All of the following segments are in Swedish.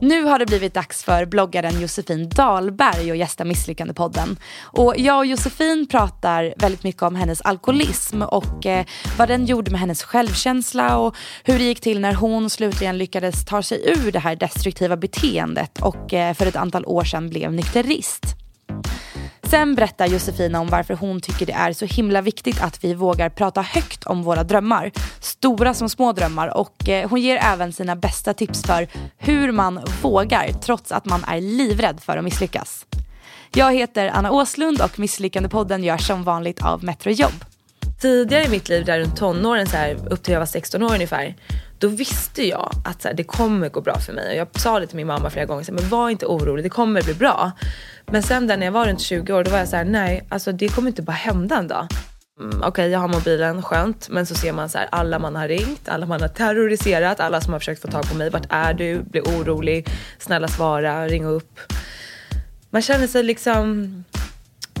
Nu har det blivit dags för bloggaren Josefin Dahlberg att gästa Misslyckandepodden. Och jag och Josefin pratar väldigt mycket om hennes alkoholism och eh, vad den gjorde med hennes självkänsla och hur det gick till när hon slutligen lyckades ta sig ur det här destruktiva beteendet och eh, för ett antal år sedan blev nykterist. Sen berättar Josefina om varför hon tycker det är så himla viktigt att vi vågar prata högt om våra drömmar. Stora som små drömmar och eh, hon ger även sina bästa tips för hur man vågar trots att man är livrädd för att misslyckas. Jag heter Anna Åslund och Misslyckandepodden görs som vanligt av Metrojobb. Tidigare i mitt liv, där runt tonåren, så här, upp till jag var 16 år ungefär, då visste jag att så här, det kommer gå bra för mig. Och jag sa det till min mamma flera gånger, så här, men var inte orolig, det kommer bli bra. Men sen där när jag var runt 20 år, då var jag så här, nej, alltså det kommer inte bara hända en dag. Mm, Okej, okay, jag har mobilen, skönt. Men så ser man så här, alla man har ringt, alla man har terroriserat, alla som har försökt få tag på mig. Vart är du? Bli orolig. Snälla svara, ring upp. Man känner sig liksom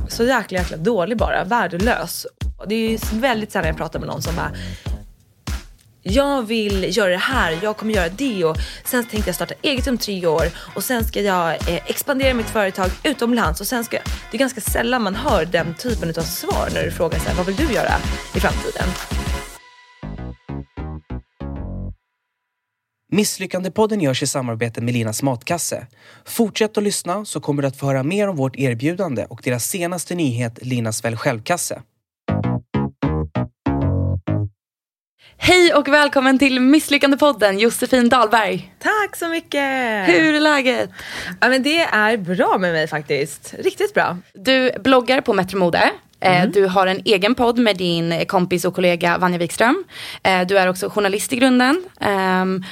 så jäkla, jäkla dålig bara. Värdelös. Och det är väldigt sällan jag pratar med någon som bara jag vill göra det här, jag kommer göra det och sen tänkte jag starta eget om tre år och sen ska jag eh, expandera mitt företag utomlands och sen ska jag... Det är ganska sällan man hör den typen av svar när du frågar så här, vad vill du göra i framtiden? Misslyckandepodden görs i samarbete med Linas Matkasse. Fortsätt att lyssna så kommer du att få höra mer om vårt erbjudande och deras senaste nyhet Linas Välj Själv-kasse. Hej och välkommen till Misslyckandepodden Josefin Dahlberg. Tack så mycket! Hur är läget? Ja, men det är bra med mig faktiskt. Riktigt bra. Du bloggar på Metro Mode. Mm. Du har en egen podd med din kompis och kollega Vanja Wikström. Du är också journalist i grunden. Ehm,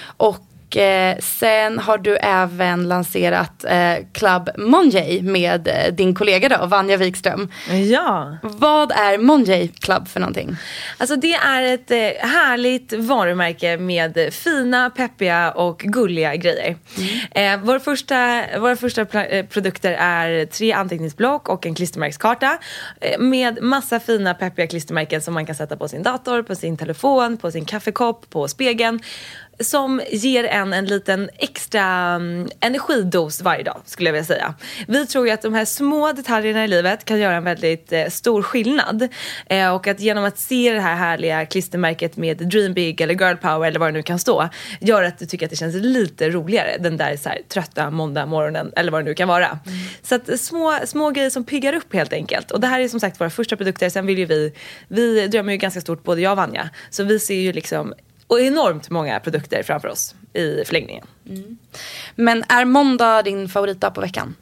och eh, sen har du även lanserat eh, Club Monjay med eh, din kollega då, Vanja Wikström. Ja. Vad är Monjay Club för någonting? Alltså det är ett eh, härligt varumärke med fina, peppiga och gulliga grejer. Mm. Eh, vår första, våra första eh, produkter är tre anteckningsblock och en klistermärkskarta med massa fina, peppiga klistermärken som man kan sätta på sin dator, på sin telefon, på sin kaffekopp, på spegeln som ger en en liten extra um, energidos varje dag skulle jag vilja säga. Vi tror ju att de här små detaljerna i livet kan göra en väldigt eh, stor skillnad eh, och att genom att se det här härliga klistermärket med Dream Big eller Girl Power eller vad det nu kan stå gör att du tycker att det känns lite roligare den där så här, trötta måndag morgonen eller vad det nu kan vara. Mm. Så att små, små grejer som piggar upp helt enkelt och det här är som sagt våra första produkter. Sen vill ju vi, vi drömmer ju ganska stort både jag och Vanja så vi ser ju liksom och enormt många produkter framför oss i förlängningen. Mm. Men är måndag din favoritdag på veckan?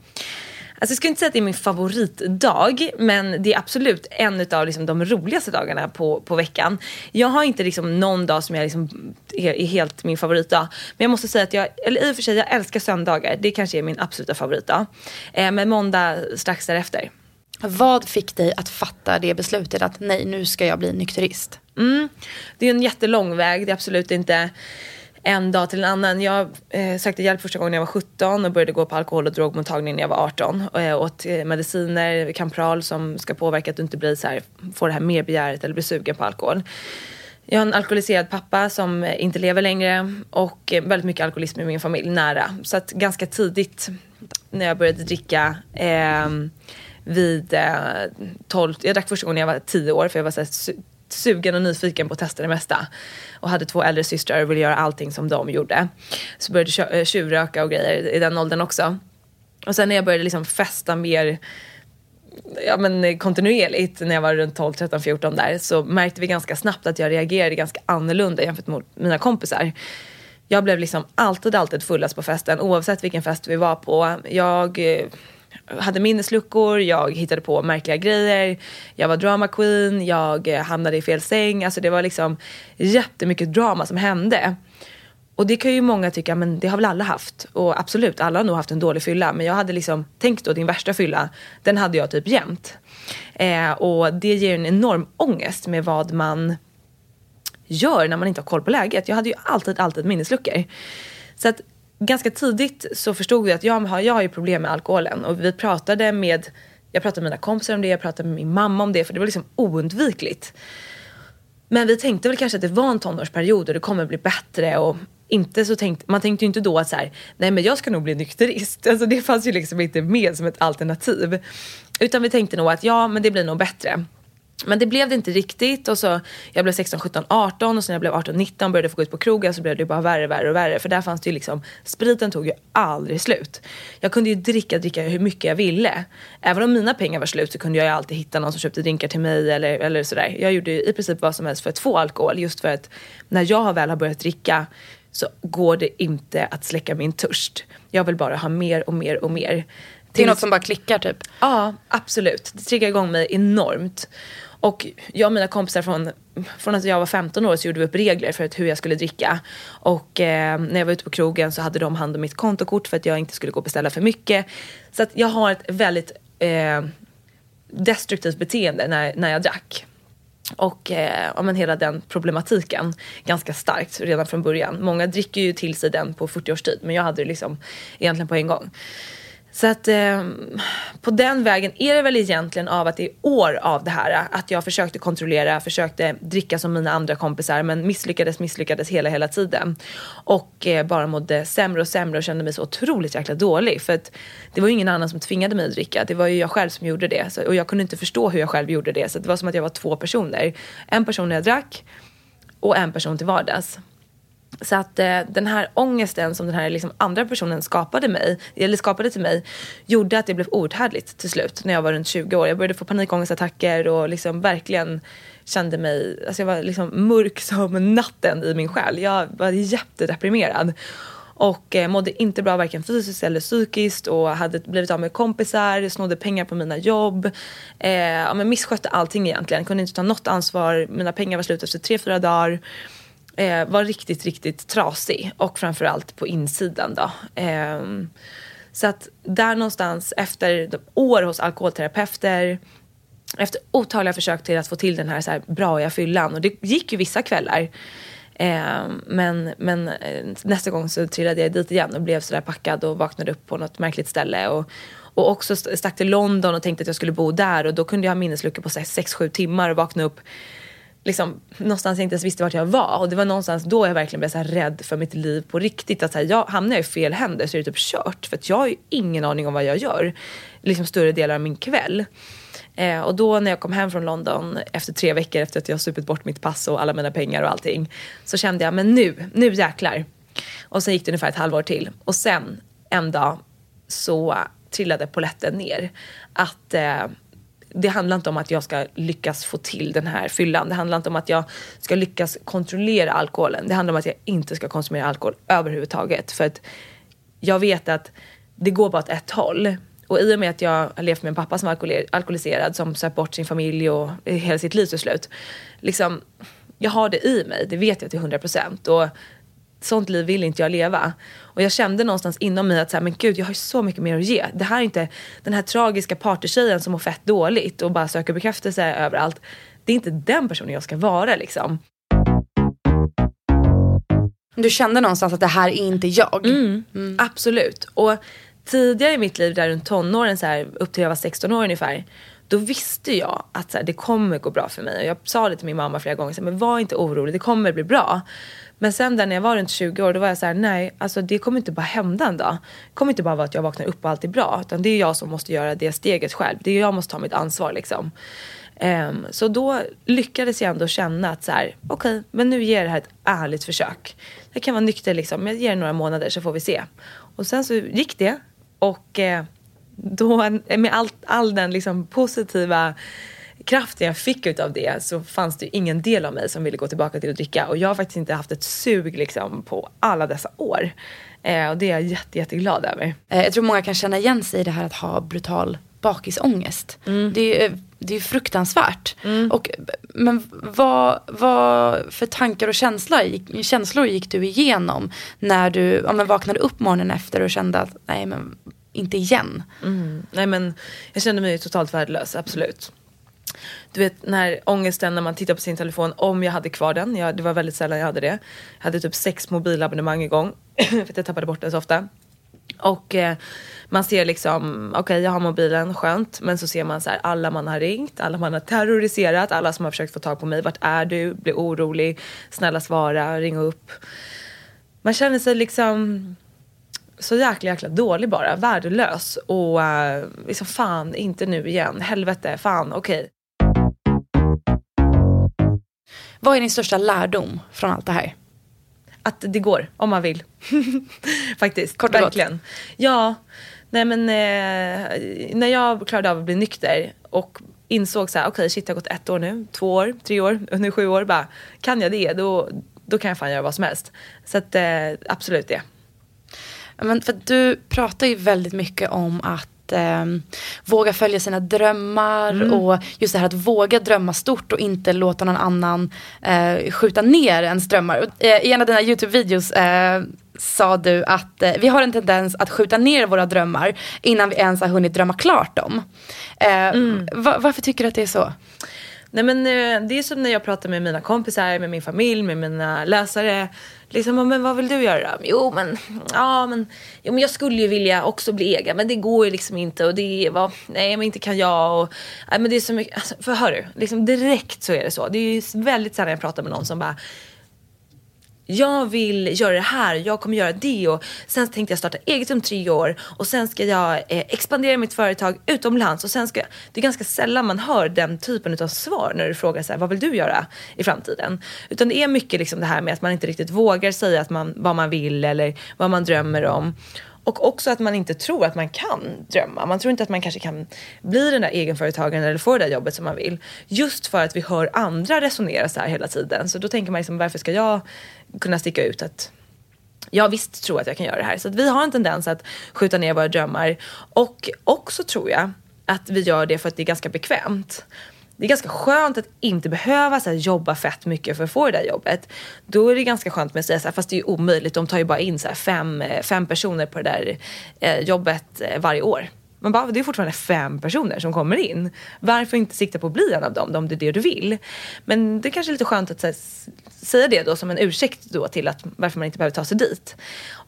Alltså jag skulle inte säga att det är min favoritdag men det är absolut en av liksom de roligaste dagarna på, på veckan. Jag har inte liksom någon dag som jag liksom är, är, helt min favoritdag. Men jag måste säga att jag, eller i och för sig jag älskar söndagar. Det kanske är min absoluta favoritdag. Eh, men måndag strax därefter. Vad fick dig att fatta det beslutet att nej nu ska jag bli nykterist? Mm. Det är en jättelång väg, det är absolut inte en dag till en annan. Jag eh, sökte hjälp första gången när jag var 17 och började gå på alkohol och drogmottagning när jag var 18. Och jag åt eh, mediciner, Campral som ska påverka att du inte blir så här, får det här merbegäret eller blir sugen på alkohol. Jag har en alkoholiserad pappa som eh, inte lever längre och eh, väldigt mycket alkoholism i min familj nära. Så att ganska tidigt när jag började dricka eh, vid eh, 12, jag drack första gången när jag var 10 år för jag var så här, sugen och nyfiken på att testa det mesta. Och hade två äldre systrar och ville göra allting som de gjorde. Så började jag eh, tjuvröka och grejer i den åldern också. Och sen när jag började liksom festa mer ja, men eh, kontinuerligt när jag var runt 12, 13, 14 där så märkte vi ganska snabbt att jag reagerade ganska annorlunda jämfört med mina kompisar. Jag blev liksom alltid, alltid fullast på festen oavsett vilken fest vi var på. Jag eh, hade minnesluckor, jag hittade på märkliga grejer, jag var drama queen, jag eh, hamnade i fel säng. Alltså det var liksom jättemycket drama som hände. Och det kan ju många tycka, men det har väl alla haft. Och absolut, alla har nog haft en dålig fylla. Men jag hade liksom, tänk då din värsta fylla, den hade jag typ jämt. Eh, och det ger en enorm ångest med vad man gör när man inte har koll på läget. Jag hade ju alltid, alltid minnesluckor. Så att ganska tidigt så förstod vi att jag har, jag har ju problem med alkoholen och vi pratade med, jag pratade med mina kompisar om det, jag pratade med min mamma om det för det var liksom oundvikligt. Men vi tänkte väl kanske att det var en tonårsperiod och det kommer bli bättre och inte så tänkte, man tänkte ju inte då att så här, nej men jag ska nog bli nykterist. Alltså det fanns ju liksom inte med som ett alternativ. Utan vi tänkte nog att ja men det blir nog bättre. Men det blev det inte riktigt och så jag blev 16, 17, 18 och sen jag blev 18, 19 började få gå ut på krogen så blev det bara värre, värre och värre. För där fanns det ju liksom, spriten tog ju aldrig slut. Jag kunde ju dricka, dricka hur mycket jag ville. Även om mina pengar var slut så kunde jag ju alltid hitta någon som köpte drinkar till mig eller, eller sådär. Jag gjorde i princip vad som helst för att få alkohol just för att när jag väl har börjat dricka så går det inte att släcka min törst. Jag vill bara ha mer och mer och mer. Det är något som bara klickar typ? Ja, absolut. Det triggar igång mig enormt. Och jag och mina kompisar från, från att jag var 15 år så gjorde vi upp regler för hur jag skulle dricka. Och eh, när jag var ute på krogen så hade de hand om mitt kontokort för att jag inte skulle gå och beställa för mycket. Så att jag har ett väldigt eh, destruktivt beteende när, när jag drack. Och eh, ja, men hela den problematiken ganska starkt redan från början. Många dricker ju till sig den på 40 års tid men jag hade det liksom egentligen på en gång. Så att eh, på den vägen är det väl egentligen av att det är år av det här. Att jag försökte kontrollera, försökte dricka som mina andra kompisar men misslyckades, misslyckades hela, hela tiden. Och eh, bara mådde sämre och sämre och kände mig så otroligt jäkla dålig. För att det var ju ingen annan som tvingade mig att dricka. Det var ju jag själv som gjorde det. Så, och jag kunde inte förstå hur jag själv gjorde det. Så det var som att jag var två personer. En person när jag drack och en person till vardags. Så att eh, den här ångesten som den här liksom, andra personen skapade, mig, eller skapade till mig gjorde att det blev outhärdligt till slut när jag var runt 20 år. Jag började få panikångestattacker och liksom verkligen kände mig, alltså jag var liksom mörk som natten i min själ. Jag var jättedeprimerad och eh, mådde inte bra varken fysiskt eller psykiskt och hade blivit av med kompisar, snodde pengar på mina jobb. Eh, ja, men misskötte allting egentligen, kunde inte ta något ansvar, mina pengar var slut efter tre, fyra dagar eh, var riktigt, riktigt trasig och framförallt på insidan då. Eh, så att där någonstans efter år hos alkoholterapeuter efter otaliga försök till att få till den här, så här braiga fyllan och det gick ju vissa kvällar. Eh, men men eh, nästa gång så trillade jag dit igen och blev sådär packad och vaknade upp på något märkligt ställe. Och, och också stack till London och tänkte att jag skulle bo där och då kunde jag ha minnesluckor på 6-7 timmar och vakna upp liksom, någonstans jag inte ens visste vart jag var. Och det var någonstans då jag verkligen blev så rädd för mitt liv på riktigt. Att så här, jag, hamnar jag i fel händer så är det typ kört. För att jag har ju ingen aning om vad jag gör. Liksom större delar av min kväll. Eh, och då när jag kom hem från London efter tre veckor efter att jag supit bort mitt pass och alla mina pengar och allting. Så kände jag, men nu, nu jäklar. Och sen gick det ungefär ett halvår till. Och sen en dag så trillade poletten ner. Att eh, det handlar inte om att jag ska lyckas få till den här fyllan. Det handlar inte om att jag ska lyckas kontrollera alkoholen. Det handlar om att jag inte ska konsumera alkohol överhuvudtaget. För att jag vet att det går bara åt ett håll. Och i och med att jag har levt med en pappa som var alkoholiserad, som söp bort sin familj och hela sitt liv till slut. Liksom, jag har det i mig, det vet jag till 100 procent sånt liv vill inte jag leva. Och jag kände någonstans inom mig att så här, men gud jag har ju så mycket mer att ge. Det här är inte den här tragiska partytjejen som mår fett dåligt och bara söker bekräftelse överallt. Det är inte den personen jag ska vara liksom. Du kände någonstans att det här är inte jag? Mm, mm. Absolut. Och tidigare i mitt liv, där runt tonåren, så här, upp till jag var 16 år ungefär, då visste jag att så här, det kommer gå bra för mig. Och jag sa det till min mamma flera gånger, så här, men var inte orolig, det kommer bli bra. Men sen där när jag var runt 20 år då var jag så här, nej alltså det kommer inte bara hända en dag. Det kommer inte bara vara att jag vaknar upp och allt är bra. Utan det är jag som måste göra det steget själv. Det är jag som måste ta mitt ansvar liksom. Um, så då lyckades jag ändå känna att så här, okej, okay, men nu ger jag det här ett ärligt försök. Jag kan vara nykter liksom, jag ger det några månader så får vi se. Och sen så gick det. Och eh, då med all, all den liksom positiva kraften jag fick utav det så fanns det ingen del av mig som ville gå tillbaka till att dricka. Och jag har faktiskt inte haft ett sug liksom på alla dessa år. Eh, och det är jag jätte, jätteglad över. Eh, jag tror många kan känna igen sig i det här att ha brutal bakisångest. Mm. Det, är, det är fruktansvärt. Mm. Och, men vad, vad för tankar och känslor gick, känslor gick du igenom när du ja, men vaknade upp morgonen efter och kände att nej men inte igen? Mm. Nej men jag kände mig totalt värdelös, absolut du vet när ångesten när man tittar på sin telefon om jag hade kvar den. Jag, det var väldigt sällan jag hade det. Jag hade typ sex mobilabonnemang igång för att jag tappade bort den så ofta. Och eh, man ser liksom, okej okay, jag har mobilen, skönt. Men så ser man så här, alla man har ringt, alla man har terroriserat, alla som har försökt få tag på mig. Vart är du? Blir orolig. Snälla svara, ring upp. man känner sig liksom så jäkla jäkla dålig bara, värdelös och uh, liksom fan inte nu igen, helvete, fan okej. Okay. Vad är din största lärdom från allt det här? Att det går om man vill. Faktiskt, Kort och verkligen. Gott. Ja, nej men eh, när jag klarade av att bli nykter och insåg så här, okej okay, shit det har gått ett år nu, två år, tre år, nu sju år, bara kan jag det då, då kan jag fan göra vad som helst. Så att eh, absolut det. Men för du pratar ju väldigt mycket om att eh, våga följa sina drömmar mm. och just det här att våga drömma stort och inte låta någon annan eh, skjuta ner ens drömmar. Eh, I en av dina YouTube-videos eh, sa du att eh, vi har en tendens att skjuta ner våra drömmar innan vi ens har hunnit drömma klart dem. Eh, mm. Va varför tycker du att det är så? Nej men eh, det är som när jag pratar med mina kompisar, med min familj, med mina läsare. Liksom, men vad vill du göra? Jo men, ja men, jo, men jag skulle ju vilja också bli egen men det går ju liksom inte och det var, nej men inte kan jag och, nej men det är så mycket, alltså, för hör du, liksom direkt så är det så. Det är ju väldigt sällan jag pratar med någon som bara jag vill göra det här, jag kommer göra det och sen tänkte jag starta eget om tre år och sen ska jag eh, expandera mitt företag utomlands och sen ska jag... Det är ganska sällan man hör den typen av svar när du frågar så här, vad vill du göra i framtiden? Utan det är mycket liksom det här med att man inte riktigt vågar säga att man, vad man vill eller vad man drömmer om. Och också att man inte tror att man kan drömma. Man tror inte att man kanske kan bli den där egenföretagaren eller få det där jobbet som man vill. Just för att vi hör andra resonera så här hela tiden. Så då tänker man liksom, varför ska jag kunna sticka ut att jag visst tror att jag kan göra det här. Så att vi har en tendens att skjuta ner våra drömmar. Och också tror jag att vi gör det för att det är ganska bekvämt. Det är ganska skönt att inte behöva så här, jobba fett mycket för att få det där jobbet. Då är det ganska skönt med att säga så här, fast det är ju omöjligt. De tar ju bara in så här, fem, eh, fem personer på det där eh, jobbet eh, varje år. Man bara, ah, det är fortfarande fem personer som kommer in. Varför inte sikta på att bli en av dem om det är det du vill? Men det är kanske är lite skönt att här, säga det då som en ursäkt då till att varför man inte behöver ta sig dit.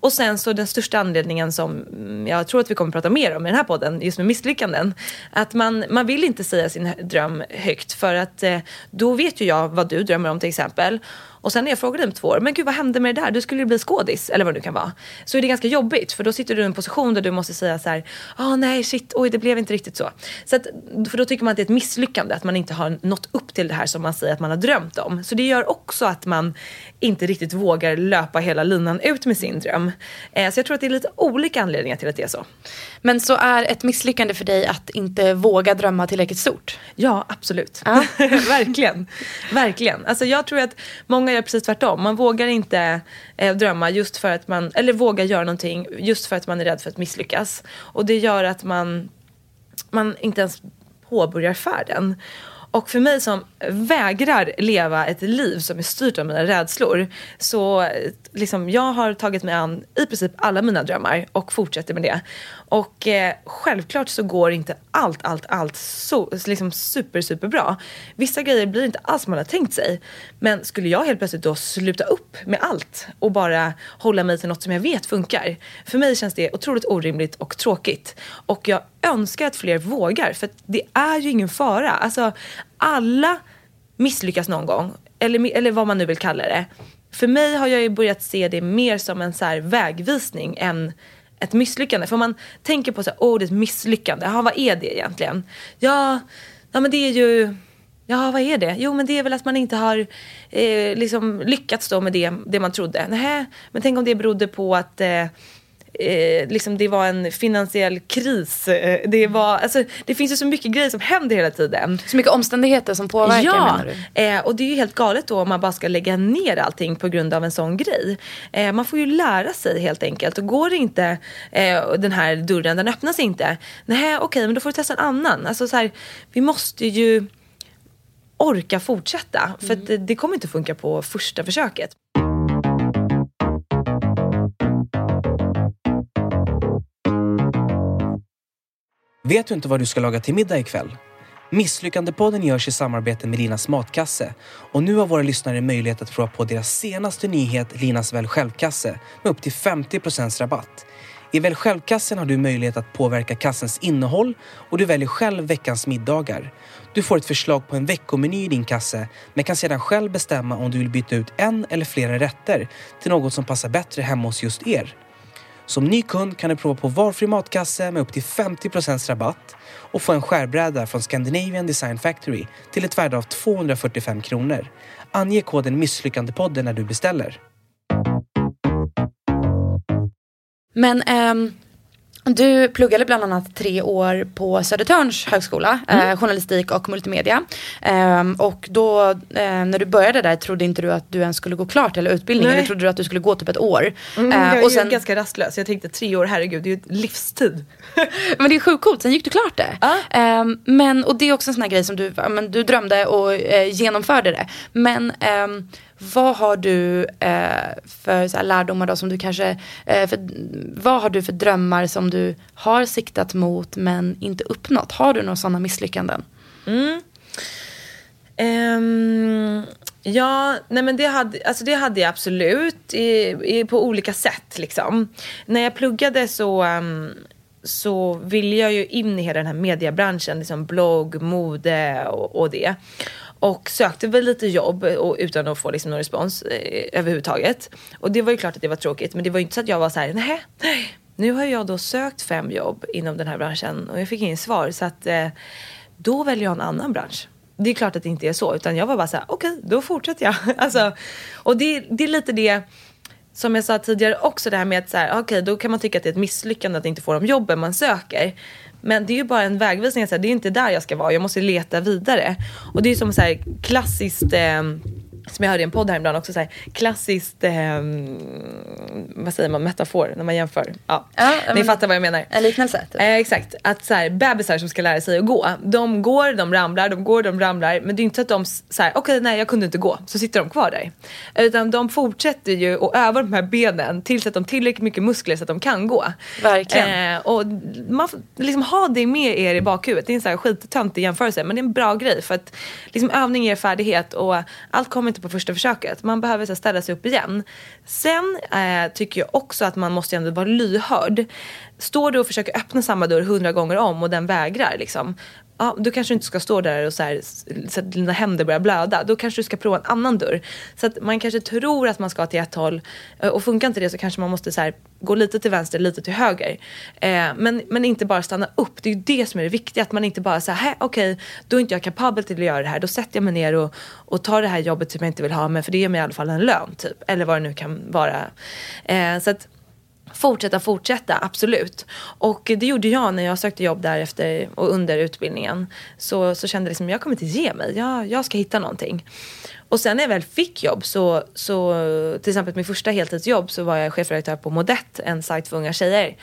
Och sen så den största anledningen som mm, jag tror att vi kommer att prata mer om i den här podden, just med misslyckanden. Att man, man vill inte säga sin dröm högt för att eh, då vet ju jag vad du drömmer om till exempel. Och sen när jag frågade dig om två år, men gud vad hände med det där? Du skulle ju bli skådis eller vad det nu kan vara. Så är det ganska jobbigt för då sitter du i en position där du måste säga så här, ah oh, nej shit, oj det blev inte riktigt så. så att, för då tycker man att det är ett misslyckande att man inte har nått upp till det här som man säger att man har drömt om. Så det gör också att man inte riktigt vågar löpa hela linan ut med sin dröm. Eh, så jag tror att det är lite olika anledningar till att det är så. Men så är ett misslyckande för dig att inte våga drömma tillräckligt stort? Ja, absolut. Ah. Verkligen. Verkligen. Alltså jag tror att många gör precis tvärtom. Man vågar inte eh, drömma just för att man, eller vågar göra någonting just för att man är rädd för att misslyckas. Och det gör att man, man inte ens påbörjar färden. Och för mig som vägrar leva ett liv som är styrt av mina rädslor så eh, liksom, jag har tagit mig an i princip alla mina drömmar och fortsätter med det. Och eh, självklart så går inte allt, allt, allt så liksom super, super bra. Vissa grejer blir inte alls som man har tänkt sig. Men skulle jag helt plötsligt då sluta upp med allt och bara hålla mig till något som jag vet funkar. För mig känns det otroligt orimligt och tråkigt. Och jag önskar att fler vågar för det är ju ingen fara. Alltså alla misslyckas någon gång. Eller, eller vad man nu vill kalla det. För mig har jag ju börjat se det mer som en så vägvisning än ett misslyckande. För man tänker på så här, ordet misslyckande. Ja, vad är det egentligen? Ja, ja men det är ju Ja, vad är det? Jo, men det är väl att man inte har eh, liksom lyckats då med det, det man trodde. Nähä, men tänk om det berodde på att eh, eh, liksom det var en finansiell kris. Eh, det, var, alltså, det finns ju så mycket grejer som händer hela tiden. Så mycket omständigheter som påverkar ja, menar du? Eh, och det är ju helt galet då om man bara ska lägga ner allting på grund av en sån grej. Eh, man får ju lära sig helt enkelt. Och går det inte eh, den här dörren, den öppnas inte. Nej, okej, okay, men då får du testa en annan. Alltså så här, vi måste ju orka fortsätta. För mm. det, det kommer inte funka på första försöket. Vet du inte vad du ska laga till middag ikväll? Misslyckandepodden görs i samarbete med Linas Matkasse och nu har våra lyssnare möjlighet att prova på deras senaste nyhet Linas Väl Självkasse med upp till 50% rabatt. I Välj själv-kassen har du möjlighet att påverka kassens innehåll och du väljer själv veckans middagar. Du får ett förslag på en veckomeny i din kasse men kan sedan själv bestämma om du vill byta ut en eller flera rätter till något som passar bättre hemma hos just er. Som ny kund kan du prova på valfri matkasse med upp till 50% rabatt och få en skärbräda från Scandinavian Design Factory till ett värde av 245 kronor. Ange koden Misslyckandepodden när du beställer. Men ehm, du pluggade bland annat tre år på Södertörns högskola, Mm. eh, journalistik och multimedia. Ehm, och då eh, när du började där trodde inte du att du ens skulle gå klart hela utbildningen. Nej. Trodde du att du skulle gå typ ett år. Mm, Eh, jag är och sen, ganska rastlös. Jag tänkte tre år, herregud, det är ju ett livstid. men det är sjukt coolt, sen gick du klart det. Ehm, men, och det är också en sån här grej som du, men, du drömde och eh, genomförde det. Men ehm, vad har du eh, för så här, lärdomar då som du kanske, eh, för, vad har du för drömmar som du har siktat mot men inte uppnått? Har du några sådana misslyckanden? Mm. Ehm, ja, nej men det hade, alltså det hade jag absolut i, i, på olika sätt. Liksom. När jag pluggade så, um, så ville jag ju in i hela den här mediebranschen, liksom blogg, mode och, och det. Och sökte väl lite jobb och, utan att få liksom någon respons eh, överhuvudtaget. Och det var ju klart att det var tråkigt men det var ju inte så att jag var så här, nej, nej. Nu har jag då sökt fem jobb inom den här branschen och jag fick inget svar så att eh, då väljer jag en annan bransch. Det är klart att det inte är så utan jag var bara så här, okej då fortsätter jag. alltså, och det, det är lite det som jag sa tidigare också det här med att så här, okej då kan man tycka att det är ett misslyckande att inte få de jobben man söker. Men det är ju bara en vägvisning, så här, det är inte där jag ska vara, jag måste leta vidare. Och det är som så här klassiskt, eh, som jag hörde i en podd häromdagen också, så här, klassiskt, eh, vad säger man, metafor när man jämför. Ja, Ja, ni men- fattar vad jag menar. En liknelse? Typ. Eh, exakt, att så här, bebisar som ska lära sig att gå, de går, de ramlar, de går, de ramlar. Men det är inte så att de s- så här, okej nej jag kunde inte gå, så sitter de kvar där. Utan de fortsätter ju att öva de här benen tills att de tillräckligt mycket muskler så att de kan gå. Verkligen. Eh, och man får liksom ha det med er i bakhuvudet. Det är en så här skittöntig jämförelse men det är en bra grej för att liksom, övning ger färdighet och allt kommer inte på första försöket. Man behöver så här, ställa sig upp igen. Sen eh, tycker jag också att man måste ändå vara lyhörd. Står du och försöker öppna samma dörr hundra gånger om och den vägrar liksom. Ja, då kanske du inte ska stå där och så, här, så att dina händer börjar blöda. Då kanske du ska prova en annan dörr. Så att man kanske tror att man ska till ett håll eh, och funkar inte det så kanske man måste så här, gå lite till vänster, lite till höger. Eh, men, men inte bara stanna upp. Det är ju det som är det viktiga. Att man inte bara säger, okej, okay, då är inte jag kapabel till att göra det här. Då sätter jag mig ner och, och tar det här jobbet som jag inte vill ha. Men för det ger mig i alla fall en lön typ. Eller vad det nu kan vara. Eh, så att Fortsätta, fortsätta, absolut. Och det gjorde jag när jag sökte jobb därefter och under utbildningen. Så, så kände jag liksom, jag kommer inte ge mig. Jag, jag ska hitta någonting. Och sen när jag väl fick jobb så, så till exempel mitt första heltidsjobb så var jag chefredaktör på Modett, en sajt för unga tjejer.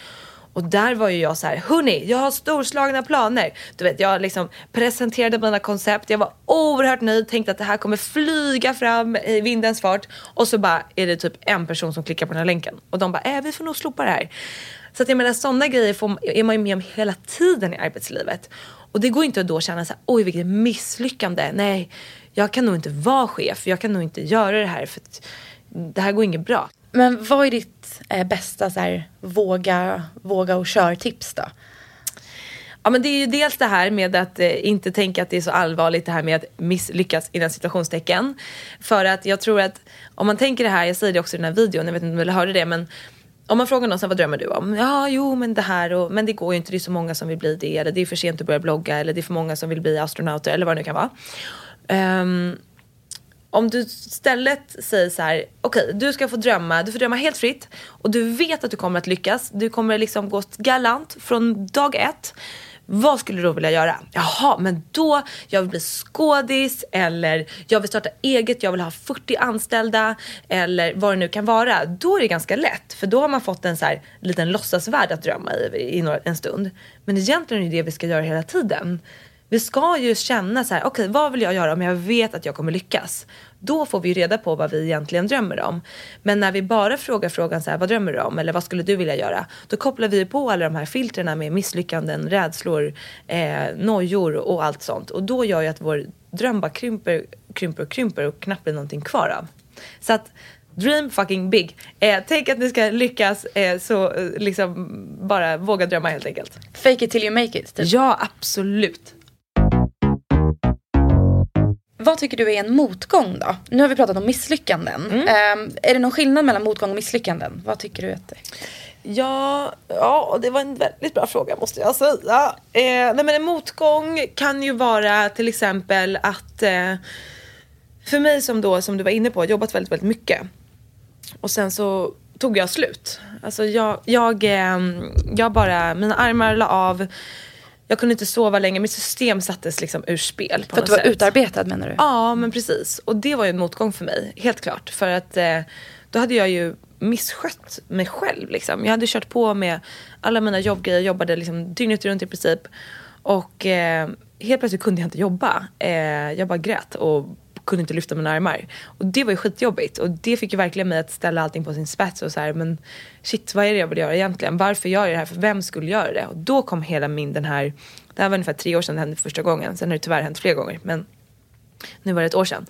Och där var ju jag så här, hörni, jag har storslagna planer. Du vet, jag liksom presenterade mina koncept, jag var oerhört nöjd, tänkte att det här kommer flyga fram i vindens fart. Och så bara är det typ en person som klickar på den här länken. Och de bara, äh, vi får nog slopa det här. Så att jag menar, sådana grejer får, är man ju med om hela tiden i arbetslivet. Och det går inte att då känna så här, oj vilket misslyckande. Nej, jag kan nog inte vara chef, jag kan nog inte göra det här för att det här går inget bra. Men vad är ditt eh, bästa så här, våga, våga och kör-tips då? Ja men det är ju dels det här med att eh, inte tänka att det är så allvarligt det här med att misslyckas inom situationstecken. För att jag tror att om man tänker det här, jag säger det också i den här videon, jag vet inte om du hörde det men om man frågar någon så här, vad drömmer du om? Ja, jo men det här och men det går ju inte, det är så många som vill bli det eller det är för sent att börja blogga eller det är för många som vill bli astronauter eller vad det nu kan vara. Um, om du istället säger så här, okej du ska få drömma, du får drömma helt fritt och du vet att du kommer att lyckas, du kommer liksom gå galant från dag ett. Vad skulle du då vilja göra? Jaha, men då, jag vill bli skådis eller jag vill starta eget, jag vill ha 40 anställda eller vad det nu kan vara. Då är det ganska lätt för då har man fått en så här liten låtsasvärld att drömma i, i en stund. Men egentligen är det det vi ska göra hela tiden. Vi ska ju känna så här, okej vad vill jag göra om jag vet att jag kommer lyckas? Då får vi reda på vad vi egentligen drömmer om. Men när vi bara frågar frågan så här, vad drömmer du om? Eller vad skulle du vilja göra? Då kopplar vi på alla de här filtrerna med misslyckanden, rädslor, eh, nojor och allt sånt. Och då gör ju att vår dröm bara krymper, krymper och krymper och knappt blir någonting kvar av. Så att Dream fucking big. Eh, tänk att ni ska lyckas eh, så eh, liksom bara våga drömma helt enkelt. Fake it till you make it. Typ. Ja, absolut. Vad tycker du är en motgång då? Nu har vi pratat om misslyckanden. Mm. Ehm, är det någon skillnad mellan motgång och misslyckanden? Vad tycker du att det är? Ja, ja, det var en väldigt bra fråga måste jag säga. Eh, nej men en motgång kan ju vara till exempel att eh, för mig som då, som du var inne på, jobbat väldigt, väldigt mycket. Och sen så tog jag slut. Alltså jag, jag, eh, jag bara, mina armar la av. Jag kunde inte sova längre, mitt system sattes liksom ur spel. För att du var sätt. utarbetad menar du? Ja, men precis. Och det var ju en motgång för mig, helt klart. För att eh, då hade jag ju misskött mig själv. Liksom. Jag hade kört på med alla mina jobbgrejer, jobbade liksom dygnet runt i princip. Och eh, helt plötsligt kunde jag inte jobba. Eh, jag bara grät och kunde inte lyfta mina armar. Och det var ju skitjobbigt. Och det fick ju verkligen mig att ställa allting på sin spets och så här, men shit, vad är det jag vill göra egentligen? Varför gör jag det här? För vem skulle göra det? Och då kom hela min den här, det här var ungefär tre år sedan det hände första gången. Sen har det tyvärr hänt fler gånger. Men nu var det ett år sedan.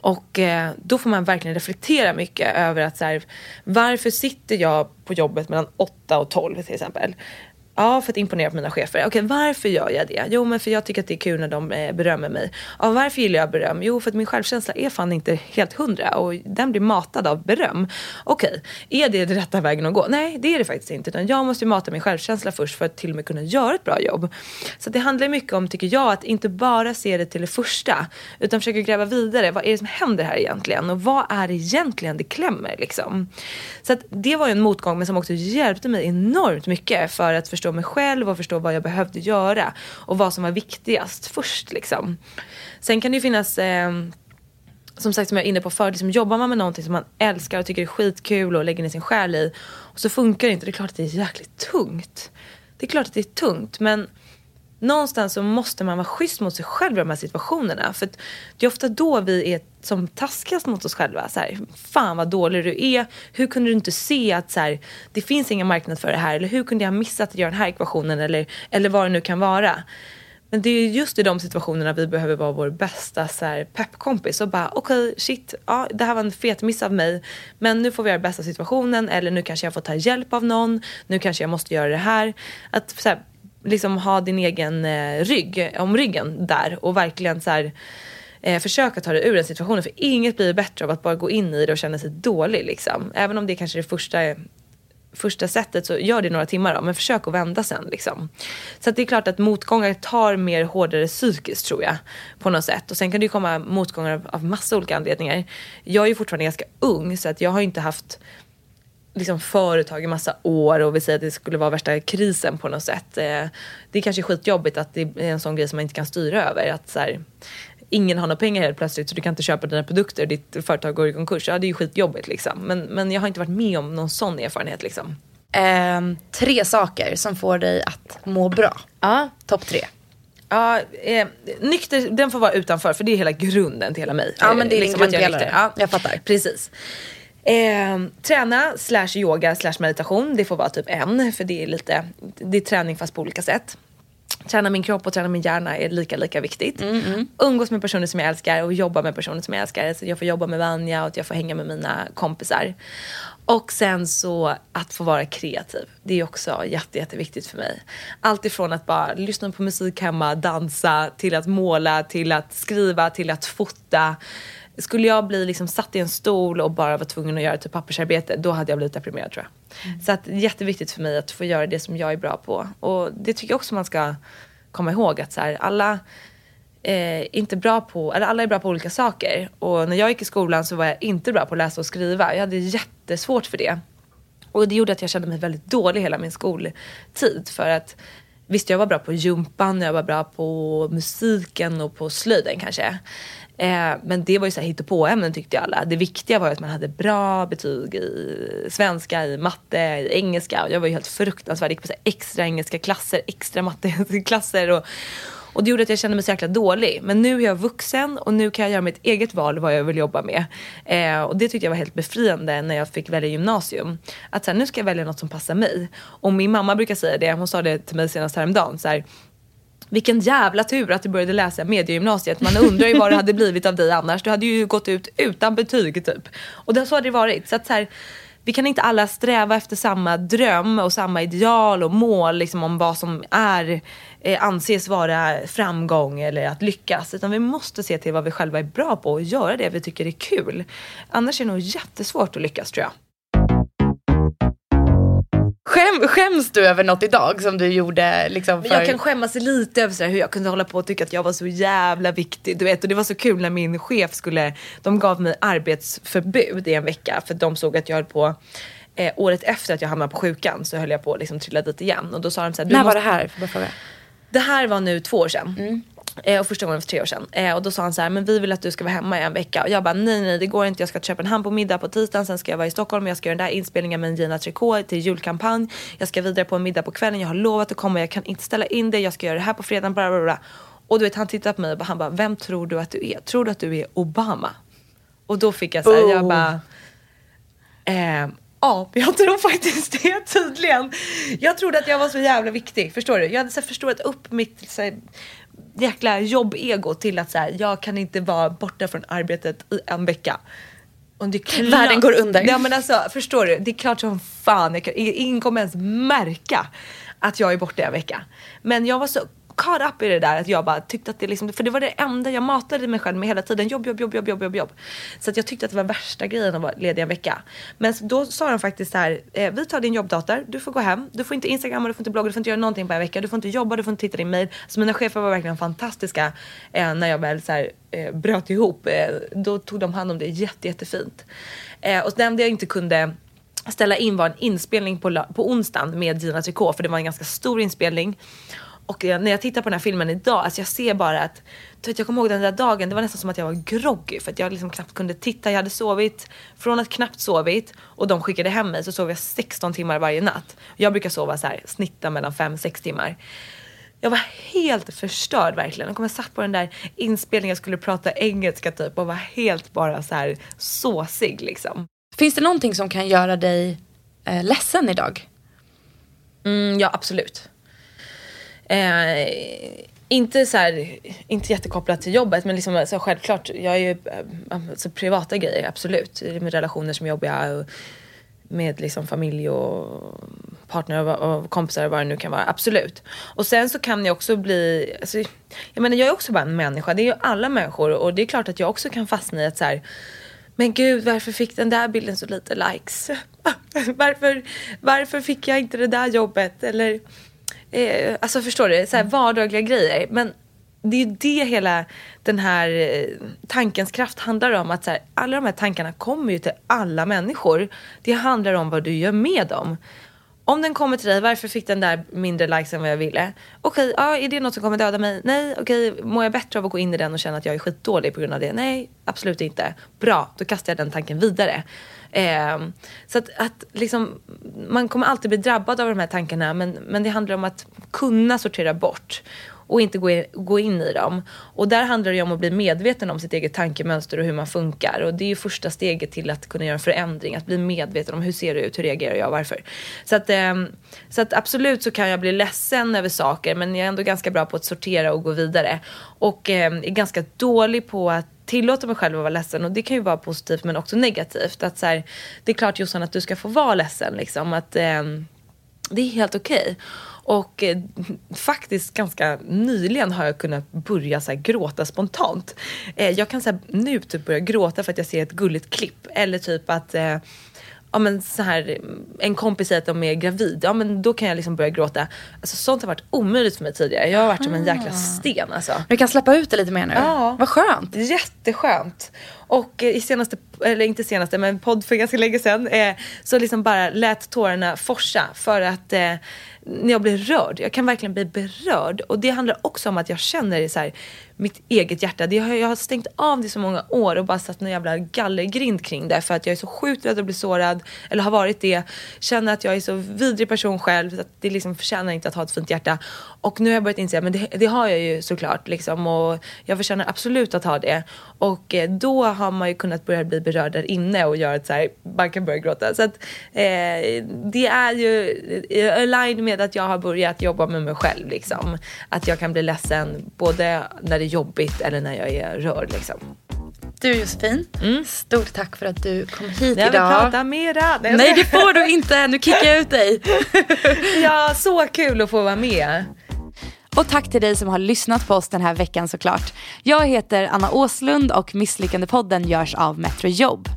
Och eh, då får man verkligen reflektera mycket över att så här, varför sitter jag på jobbet mellan 8 och 12 till exempel? Ja, för att imponera på mina chefer. Okej, varför gör jag det? Jo, men för jag tycker att det är kul när de eh, berömmer mig. Ja, varför gillar jag beröm? Jo, för att min självkänsla är fan inte helt hundra och den blir matad av beröm. Okej, är det den rätta vägen att gå? Nej, det är det faktiskt inte. Utan jag måste ju mata min självkänsla först för att till och med kunna göra ett bra jobb. Så det handlar mycket om, tycker jag, att inte bara se det till det första utan försöka gräva vidare. Vad är det som händer här egentligen? Och vad är det egentligen det klämmer liksom? Så att det var ju en motgång men som också hjälpte mig enormt mycket för att förstå förstå mig själv och förstå vad jag behövde göra och vad som var viktigast först liksom. Sen kan det ju finnas eh, som sagt som jag är inne på förut, liksom, jobbar man med någonting som man älskar och tycker är skitkul och lägger ner sin själ i och så funkar det inte, det är klart att det är jäkligt tungt. Det är klart att det är tungt men någonstans så måste man vara schysst mot sig själv i de här situationerna. För att det är ofta då vi är som taskigast mot oss själva. Så här, Fan vad dålig du är. Hur kunde du inte se att så här, det finns ingen marknad för det här? Eller hur kunde jag ha missat att göra den här ekvationen? Eller, eller vad det nu kan vara. Men det är just i de situationerna vi behöver vara vår bästa så här, peppkompis och bara okej okay, shit, ja, det här var en fet miss av mig men nu får vi göra bästa situationen eller nu kanske jag får ta hjälp av någon, nu kanske jag måste göra det här. Att så här, liksom ha din egen eh, rygg eh, om ryggen där och verkligen så här, eh, försöka ta dig ur den situationen för inget blir bättre av att bara gå in i det och känna sig dålig liksom. Även om det kanske är det första första sättet så gör det några timmar då, men försök att vända sen liksom. Så att det är klart att motgångar tar mer hårdare psykiskt tror jag på något sätt och sen kan det ju komma motgångar av, av massa olika anledningar. Jag är ju fortfarande ganska ung så att jag har inte haft liksom företag i massa år och vi säger att det skulle vara värsta krisen på något sätt. Eh, det är kanske skitjobbigt att det är en sån grej som man inte kan styra över. Att så här, ingen har några pengar helt plötsligt så du kan inte köpa dina produkter, ditt företag går i konkurs. Ja det är ju skitjobbigt liksom. Men, men jag har inte varit med om någon sån erfarenhet liksom. Ehm, tre saker som får dig att må bra. Ja. Topp tre. Ja, eh, nykter, den får vara utanför för det är hela grunden till hela mig. Ja, men det är liksom att jag är grundpelare. nykter. Ja, Jag fattar. Precis. Eh, träna slash yoga slash meditation. Det får vara typ en för det är lite, det är träning fast på olika sätt. Träna min kropp och träna min hjärna är lika lika viktigt. Umgås med personer som jag älskar och jobba med personer som jag älskar. Så jag får jobba med Vanja och att jag får hänga med mina kompisar. Och sen så att få vara kreativ. Det är också jätte, jätteviktigt för mig. Allt ifrån att bara lyssna på musik hemma, dansa, till att måla, till att skriva, till att fota. Skulle jag bli liksom satt i en stol och bara vara tvungen att göra typ pappersarbete, då hade jag blivit deprimerad tror jag. Så att det är jätteviktigt för mig att få göra det som jag är bra på. Och det tycker jag också man ska komma ihåg att så här, alla eh, inte bra på, eller alla är bra på olika saker. Och när jag gick i skolan så var jag inte bra på att läsa och skriva. Jag hade jättesvårt för det. Och det gjorde att jag kände mig väldigt dålig hela min skoltid. För att visst, jag var bra på jumpan, jag var bra på musiken och på slöjden kanske. Eh, men det var ju så här hittepåämnen tyckte jag alla. Det viktiga var ju att man hade bra betyg i svenska, i matte, i engelska. Och jag var ju helt fruktansvärd. Jag gick på så här extra engelska klasser, extra matteklasser. Och, och det gjorde att jag kände mig så jäkla dålig. Men nu är jag vuxen och nu kan jag göra mitt eget val vad jag vill jobba med. Eh, och det tyckte jag var helt befriande när jag fick välja gymnasium. Att så här, nu ska jag välja något som passar mig. Och min mamma brukar säga det, hon sa det till mig senast häromdagen. Så här, vilken jävla tur att du började läsa mediegymnasiet. Man undrar ju vad det hade blivit av dig annars. Du hade ju gått ut utan betyg typ. Och det, så hade det varit. Så att så här, vi kan inte alla sträva efter samma dröm och samma ideal och mål liksom, om vad som är, eh, anses vara framgång eller att lyckas. Utan vi måste se till vad vi själva är bra på och göra det vi tycker är kul. Annars är det nog jättesvårt att lyckas tror jag. Skäm, skäms du över något idag som du gjorde liksom för... Men jag kan skämmas lite över så här, hur jag kunde hålla på och tycka att jag var så jävla viktig. Du vet, och det var så kul när min chef skulle, de gav mig arbetsförbud i en vecka för de såg att jag höll på eh, året efter att jag hamnade på sjukan så höll jag på att liksom trilla dit igen. Och då sa de så här, När måste... var det här? Det här var nu två år sedan. Mm. Eh, och första gången för tre år sedan. Eh, och då sa han så här, men vi vill att du ska vara hemma i en vecka. Och jag bara, nej nej det går inte. Jag ska till Köpenhamn på middag på tisdagen. Sen ska jag vara i Stockholm. Jag ska göra den där inspelningen med Gina Tricot till julkampanj. Jag ska vidare på en middag på kvällen. Jag har lovat att komma. Jag kan inte ställa in det. Jag ska göra det här på fredagen. Bla, bla, bla. Och du vet, han tittade på mig och han bara, vem tror du att du är? Tror du att du är Obama? Och då fick jag så här, jag Oh. bara, Eh, ja, jag tror faktiskt det tydligen. Jag trodde att jag var så jävla viktig, förstår du? Jag hade så här, förstorat upp mitt så här, jäkla jobbego till att så här, jag kan inte vara borta från arbetet i en vecka. Och det klart, Världen går under. Ja men alltså förstår du, det är klart som fan, jag kan, ingen kommer ens märka att jag är borta en vecka. Men jag var så caught up i det där att jag bara tyckte att det liksom, för det var det enda jag matade mig själv med hela tiden. Jobb, jobb, jobb, jobb, jobb, jobb, jobb. Så att jag tyckte att det var värsta grejen att vara ledig en vecka. Men då sa de faktiskt så här, eh, vi tar din jobbdator, du får gå hem, du får inte instagramma, du får inte blogga, du får inte göra någonting på en vecka, du får inte jobba, du får inte titta din mail. Så mina chefer var verkligen fantastiska eh, när jag väl så här, eh, bröt ihop. Eh, då tog de hand om det jätte, jättefint. Eh, och det enda jag inte kunde ställa in var en inspelning på, på onsdagen med Gina Tricot för det var en ganska stor inspelning. Och jag, när jag tittar på den här filmen idag, alltså jag ser bara att, du vet, jag kommer ihåg den där dagen, det var nästan som att jag var groggy för att jag liksom knappt kunde titta. Jag hade sovit, från att knappt sovit och de skickade hem mig så sov jag 16 timmar varje natt. Jag brukar sova så här, snitta mellan 5-6 timmar. Jag var helt förstörd verkligen. Jag kom och satt på den där inspelningen, jag skulle prata engelska typ och var helt bara så här såsig liksom. Finns det någonting som kan göra dig eh, ledsen idag? Mm, ja, absolut. Eh, inte så här, inte jättekopplat till jobbet men liksom, så självklart, jag är ju eh, alltså, privata grejer, absolut. Med relationer som är jobbiga och med liksom familj och partner och, och kompisar och vad det nu kan vara, absolut. Och sen så kan jag också bli, alltså, jag menar jag är också bara en människa, det är ju alla människor och det är klart att jag också kan fastna i att så här, men gud varför fick den där bilden så lite likes? varför, varför fick jag inte det där jobbet? Eller, eh, alltså förstår du, så här vardagliga grejer. Men det är ju det hela den här eh, tankens kraft handlar om. Att så här, alla de här tankarna kommer ju till alla människor. Det handlar om vad du gör med dem. Om den kommer till dig, varför fick den där mindre likes än vad jag ville? Okej, ja, är det något som kommer döda mig? Nej, okej, mår jag bättre av att gå in i den och känna att jag är skitdålig på grund av det? Nej, absolut inte. Bra, då kastar jag den tanken vidare. Eh, så att, att liksom, man kommer alltid bli drabbad av de här tankarna men, men det handlar om att kunna sortera bort och inte gå in, gå in i dem. Och där handlar det ju om att bli medveten om sitt eget tankemönster och hur man funkar. Och det är ju första steget till att kunna göra en förändring. Att bli medveten om hur ser det ut, hur reagerar jag, varför. Så att, ehm, så att absolut så kan jag bli ledsen över saker men jag är ändå ganska bra på att sortera och gå vidare. Och ehm, är ganska dålig på att tillåta mig själv att vara ledsen och det kan ju vara positivt men också negativt. Att så här, det är klart Jossan att du ska få vara ledsen liksom. Att, ehm, det är helt okej. Och eh, faktiskt ganska nyligen har jag kunnat börja så här, gråta spontant. Eh, jag kan så här, nu typ börja gråta för att jag ser ett gulligt klipp. Eller typ att eh, ja, men så här, en kompis säger att de är gravid. Ja men då kan jag liksom börja gråta. Alltså, sånt har varit omöjligt för mig tidigare. Jag har varit som en jäkla sten alltså. Du kan släppa ut det lite mer nu. Ja. Vad skönt. Jätteskönt. Och eh, i senaste, eller inte senaste, men podd för ganska länge sedan, eh, så liksom bara lät tårarna forsa för att eh, när jag blir rörd, jag kan verkligen bli berörd. Och det handlar också om att jag känner så här, mitt eget hjärta. Det jag har stängt av det i så många år och bara satt någon jävla gallergrind kring det för att jag är så sjukt rädd att bli sårad, eller har varit det. Känner att jag är så vidrig person själv, så att det liksom förtjänar inte att ha ett fint hjärta. Och nu har jag börjat inse att det, det har jag ju såklart liksom och jag förtjänar absolut att ha det. Och eh, då har man ju kunnat börja bli berörd där inne och göra att så här, man kan börja gråta. Så att eh, det är ju eh, align med att jag har börjat jobba med mig själv liksom. Att jag kan bli ledsen både när det är jobbigt eller när jag är rörd liksom. Du Josefin, mm. stort tack för att du kom hit jag idag. Jag vill prata mera. Nej, Nej det får du inte, nu kickar jag ut dig. ja, så kul att få vara med. Och tack till dig som har lyssnat på oss den här veckan såklart. Jag heter Anna Åslund och Misslyckandepodden görs av Metro Jobb.